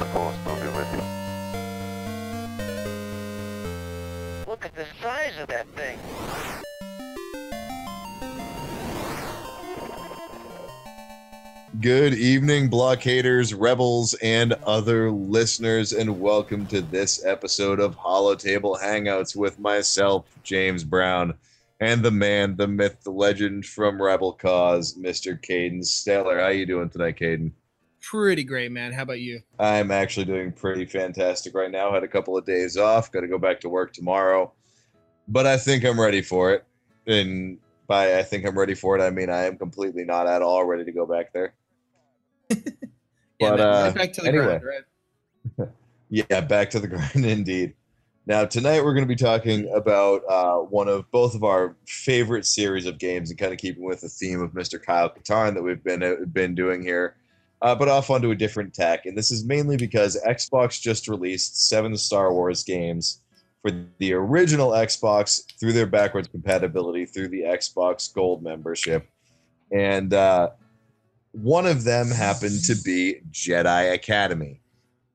The Force will be with you. Look at the size of that thing. Good evening, blockaders, rebels, and other listeners, and welcome to this episode of Hollow Table Hangouts with myself, James Brown, and the man, the myth, the legend from Rebel Cause, Mr. Caden Stellar. How you doing tonight, Caden? Pretty great, man. How about you? I'm actually doing pretty fantastic right now. Had a couple of days off. Got to go back to work tomorrow, but I think I'm ready for it. And by I think I'm ready for it, I mean I am completely not at all ready to go back there. Yeah, But, man, uh, back to the anyway. grind, right? Yeah, back to the grind indeed. Now tonight we're going to be talking about uh, one of both of our favorite series of games, and kind of keeping with the theme of Mr. Kyle Katarn that we've been uh, been doing here, uh, but off onto a different tack. And this is mainly because Xbox just released seven Star Wars games for the original Xbox through their backwards compatibility through the Xbox Gold membership, and uh, one of them happened to be Jedi Academy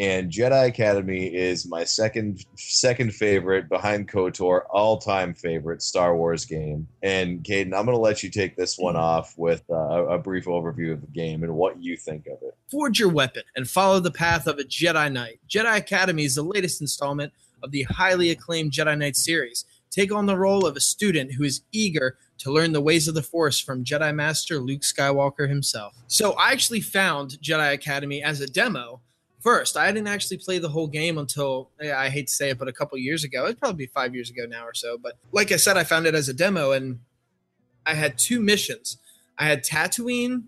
and Jedi Academy is my second second favorite behind KOTOR, all time favorite Star Wars game. And Caden, I'm going to let you take this one off with uh, a brief overview of the game and what you think of it. Forge your weapon and follow the path of a Jedi Knight. Jedi Academy is the latest installment of the highly acclaimed Jedi Knight series. Take on the role of a student who is eager to learn the ways of the Force from Jedi Master Luke Skywalker himself. So I actually found Jedi Academy as a demo first. I didn't actually play the whole game until eh, I hate to say it, but a couple years ago. It'd probably be five years ago now or so. But like I said, I found it as a demo, and I had two missions. I had Tatooine,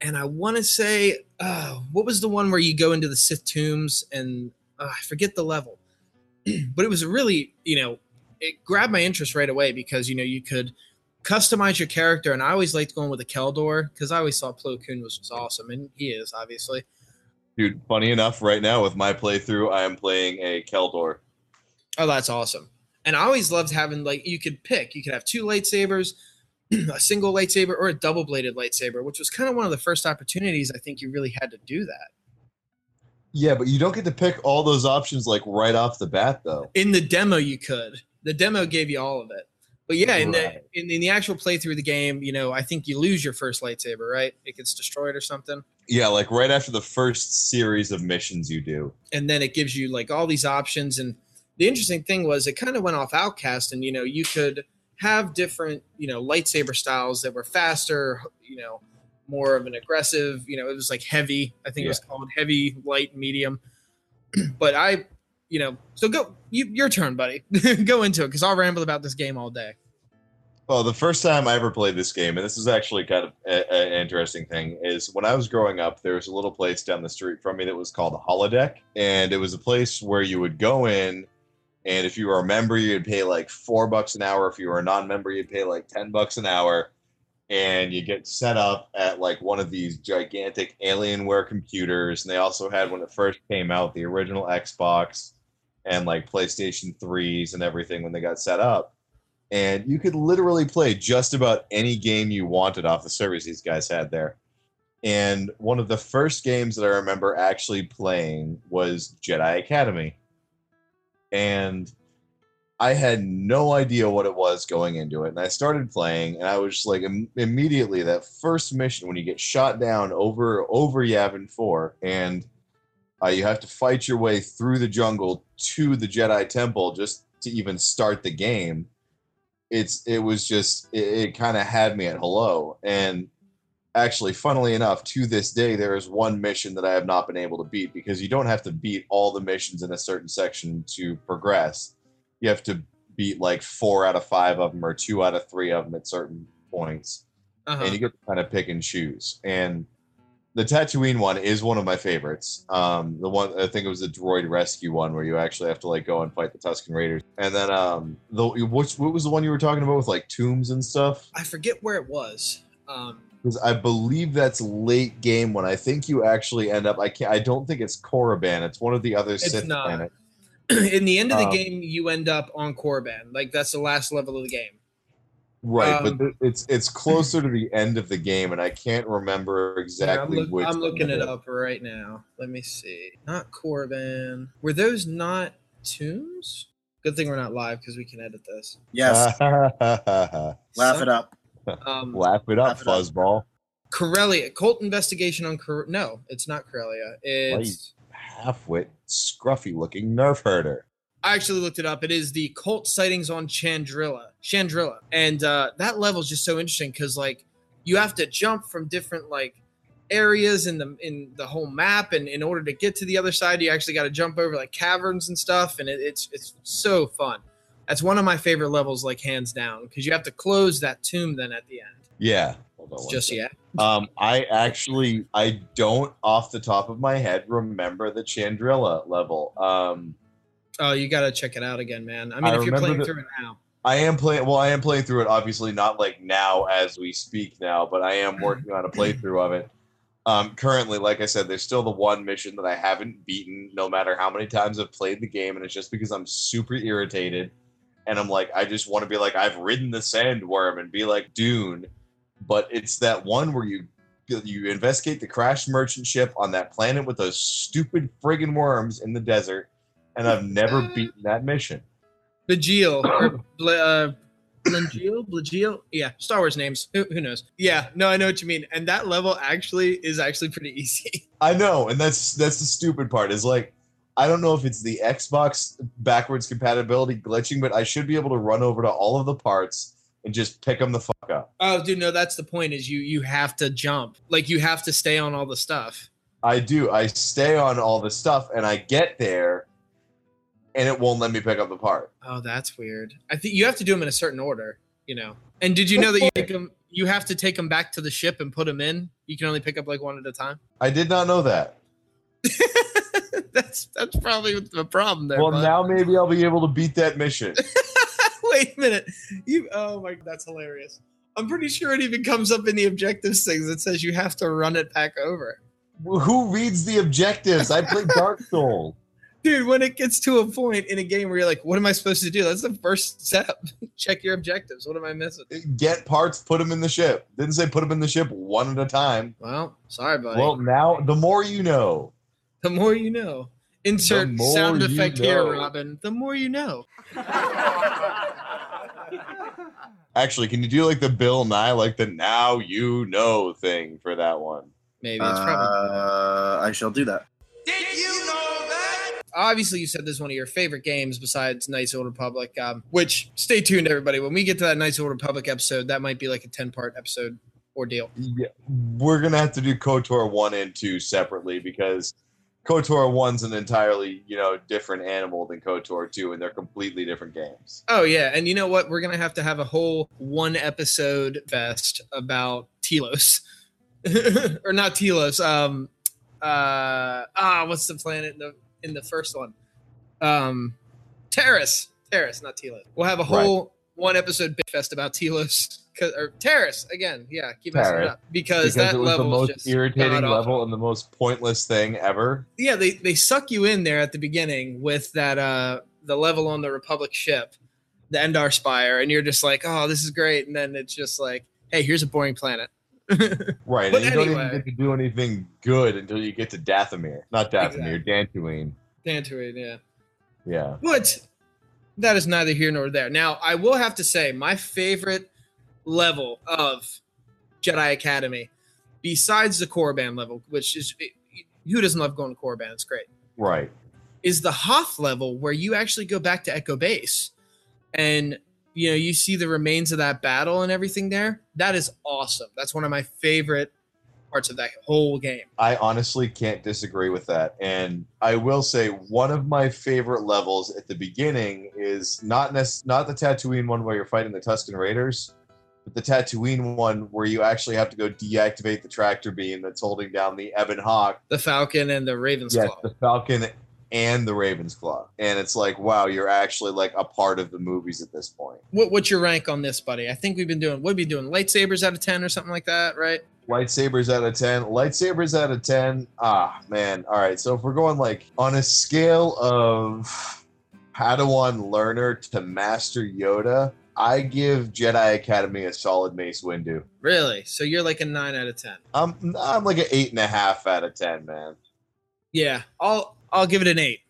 and I want to say, uh, what was the one where you go into the Sith tombs and uh, I forget the level, but it was really, you know, it grabbed my interest right away because you know you could customize your character, and I always liked going with a Kel Dor because I always thought Plo Koon was, was awesome, and he is obviously. Dude, funny enough, right now with my playthrough, I am playing a Kel Dor. Oh, that's awesome. And I always loved having like you could pick. You could have two lightsabers, a single lightsaber, or a double bladed lightsaber, which was kind of one of the first opportunities I think you really had to do that. Yeah, but you don't get to pick all those options like right off the bat, though. In the demo, you could. The demo gave you all of it. But yeah, in Right. the in, in the actual playthrough of the game, you know, I think you lose your first lightsaber, right? It gets destroyed or something. Yeah, like right after the first series of missions you do. and then it gives you like all these options and the interesting thing was it kind of went off outcast and you know you could have different you know lightsaber styles that were faster you know more of an aggressive you know it was like heavy i think it was called heavy light medium but i you know so go you, your turn buddy go into it because i'll ramble about this game all day Well, the first time I ever played this game, and this is actually kind of an interesting thing, is when I was growing up, there was a little place down the street from me that was called Holodeck, and it was a place where you would go in, and if you were a member, you'd pay like four bucks an hour. If you were a non-member, you'd pay like ten bucks an hour, and you get set up at like one of these gigantic Alienware computers, and they also had when it first came out the original Xbox and like PlayStation threes and everything when they got set up and you could literally play just about any game you wanted off the servers these guys had there. And one of the first games that I remember actually playing was Jedi Academy. And I had no idea what it was going into it. And I started playing, and I was just like, im- immediately that first mission when you get shot down over over Yavin 4, and uh, you have to fight your way through the jungle to the Jedi Temple just to even start the game it's it was just it, it kind of had me at hello and actually funnily enough to this day there is one mission that i have not been able to beat because you don't have to beat all the missions in a certain section to progress you have to beat like four out of five of them or two out of three of them at certain points uh-huh. and you get to kind of pick and choose. And the Tatooine one is one of my favorites. Um, the one I think it was the droid rescue one where you actually have to like go and fight the Tusken Raiders. And then um, the which what was the one you were talking about with like tombs and stuff? i forget where it was um, Because I believe that's late game when I think you actually end up. I can't. I don't think it's Korriban. It's one of the other It's Sith not. planets. in the end of the Um, game you end up on korriban like that's the last level of the game Right, Um, but it's it's closer to the end of the game, and I can't remember exactly I'm, look- which. I'm looking it up right now. Let me see. Not Corban. Were those not tombs? Good thing we're not live because we can edit this. Yes. Laugh Laugh it up. Um, Laugh it up. fuzzball. Corellia. Cult investigation on Cor- No, it's not Corellia. It's. Halfwit, scruffy-looking nerf herder. I actually looked it up. It is the cult sightings on Chandrila. Chandrila. And uh, that level is just so interesting because like you have to jump from different like areas in the in the whole map and in order to get to the other side you actually got to jump over like caverns and stuff and it, it's it's so fun that's one of my favorite levels like hands down because you have to close that tomb then at the end Yeah. Hold on just second. yeah Um, I actually I don't off the top of my head remember the Chandrila level. Um, oh you got to check it out again man i mean I if you're playing the- through it now I am playing. Well, I am playing through it. Obviously, not like now as we speak now, but I am working on a playthrough of it. Um, currently, like I said, there's still the one mission that I haven't beaten, no matter how many times I've played the game, and it's just because I'm super irritated, and I'm like, I just want to be like, I've ridden the sandworm and be like Dune, but it's that one where you you investigate the crashed merchant ship on that planet with those stupid friggin' worms in the desert, and I've never beaten that mission. Bajil or Bla- uh, yeah, Star Wars names. Who, who knows? Yeah, no, I know what you mean. And that level actually is actually pretty easy. I know, and that's that's the stupid part. Is like, I don't know if it's the Xbox backwards compatibility glitching, but I should be able to run over to all of the parts and just pick them the fuck up. Oh, dude, no, that's the point. Is you you have to jump, like you have to stay on all the stuff. I do. I stay on all the stuff, and I get there, and it won't let me pick up the part. Oh, that's weird. I think you have to do them in a certain order, you know. And did you know that you take 'em- you have to take them back to the ship and put them in? You can only pick up like one at a time. I did not know that. that's that's probably the problem there. well, bud. now maybe I'll be able to beat that mission. Wait a minute. You oh my that's hilarious. I'm pretty sure it even comes up in the objectives things that says you have to run it back over. Who reads the objectives? I play Dark Souls. Dude, when it gets to a point in a game where you're like, what am I supposed to do? That's the first step. Check your objectives. What am I missing? Get parts, put them in the ship. Didn't say put them in the ship one at a time. Well, sorry, buddy. Well, now the more you know. the more you know. Insert The more sound you effect here. Robin. The more you know. Actually, can you do like the Bill Nye, like the now you know thing for that one? Maybe it's probably Uh, I shall do that. Obviously you said this is one of your favorite games besides Knights Old Republic. Um, which stay tuned, everybody. When we get to that Knights Old Republic episode, that might be like a ten part episode ordeal. Yeah, we're gonna have to do KOTOR one and two separately because KOTOR one's an entirely you know different animal than KOTOR two, and they're completely different games. Oh yeah, and you know what? We're gonna have to have a whole one episode fest about Telos, or not Telos. Um, uh, ah, what's the planet the in the first one? Um, Taris, Taris, not Telos. We'll have a whole one episode bit fest about Telos. Or Taris again, yeah, keep messing it up because, Because that was the most irritating level and the most pointless thing ever. yeah they they suck you in there at the beginning with that uh the level on the republic ship the endar spire and you're just like oh this is great and then it's just like hey here's a boring planet Right, But and you don't even get to do anything good until you get to Dathomir. Not Dathomir, Dantooine. Dantooine, yeah Yeah. but that is neither here nor there now i will have to say my favorite level of jedi academy besides the korriban level which is who doesn't love going to korriban it's great Right. is the Hoth level where you actually go back to Echo Base and you know you see the remains of that battle and everything there. That is awesome. That's one of my favorite parts of that whole game. I honestly can't disagree with that. And I will say one of my favorite levels at the beginning is not nec- not the Tatooine one where you're fighting the Tusken Raiders, but the Tatooine one where you actually have to go deactivate the tractor beam that's holding down the Ebon Hawk. The Falcon and the Raven's Yes, Claw. the Falcon and the Raven's Claw. And it's like, wow, you're actually like a part of the movies at this point. What, what's your rank on this, buddy? I think we've been doing what are we doing? Lightsabers out of ten or something like that, right? Lightsabers out of 10. Lightsabers out of 10. Ah, man. All right. So if we're going like on a scale of Padawan learner to Master Yoda, I give Jedi Academy a solid Mace Windu. Really? So you're like a nine out of ten. I'm I'm like an eight and a half out of ten, man. Yeah, I'll I'll give it an eight.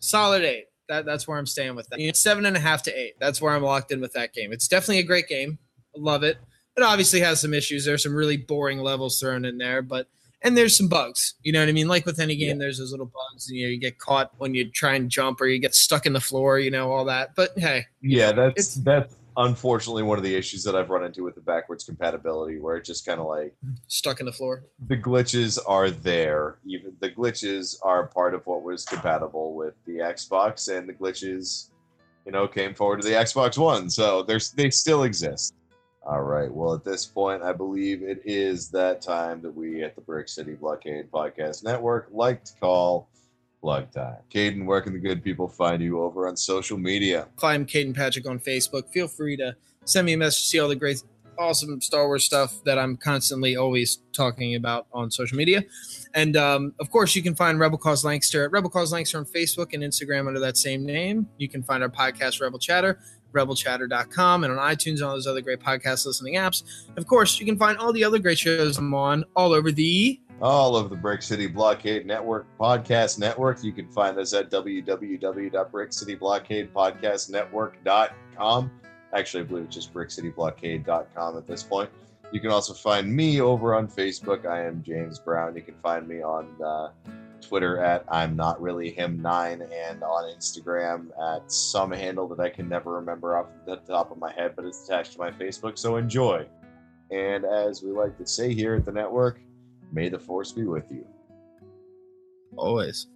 Solid eight. That that's where I'm staying with that. You know, seven and a half to eight. That's where I'm locked in with that game. It's definitely a great game. I love it. It obviously has some issues. There's some really boring levels thrown in there, but and there's some bugs. You know what I mean? Like with any game, there's those little bugs. You know, you get caught when you try and jump, or you get stuck in the floor. You know all that. But hey, Yeah, that's that's unfortunately one of the issues that I've run into with the backwards compatibility, where it just kind of like stuck in the floor. the glitches are there. Even the glitches are part of what was compatible with the Xbox, and the glitches, you know, came forward to the Xbox One. So there's they still exist. All right. Well, at this point, I believe it is that time that we at the Brick City Blockade Podcast Network like to call plug time. Caden, where can the good people find you over on social media? Find Caden Patrick on Facebook. Feel free to send me a message. See all the great, awesome Star Wars stuff that I'm constantly always talking about on social media. And um, of course, you can find Rebel Cause Lancaster at Rebel Cause Lancaster on Facebook and Instagram under that same name. You can find our podcast, Rebel Chatter, rebelchatter.com, and on iTunes and all those other great podcast listening apps. Of course, you can find all the other great shows I'm on all over the all of the Brick City Blockade Network podcast network. You can find us at www.brickcityblockadepodcastnetwork.com. Actually, I believe it's just brickcityblockade.com at this point. You can also find me over on Facebook. I am James Brown. You can find me on uh, Twitter at I'm Not Really Him Nine and on Instagram at some handle that I can never remember off the top of my head, but it's attached to my Facebook. So enjoy. And as we like to say here at the network, may the force be with you. always.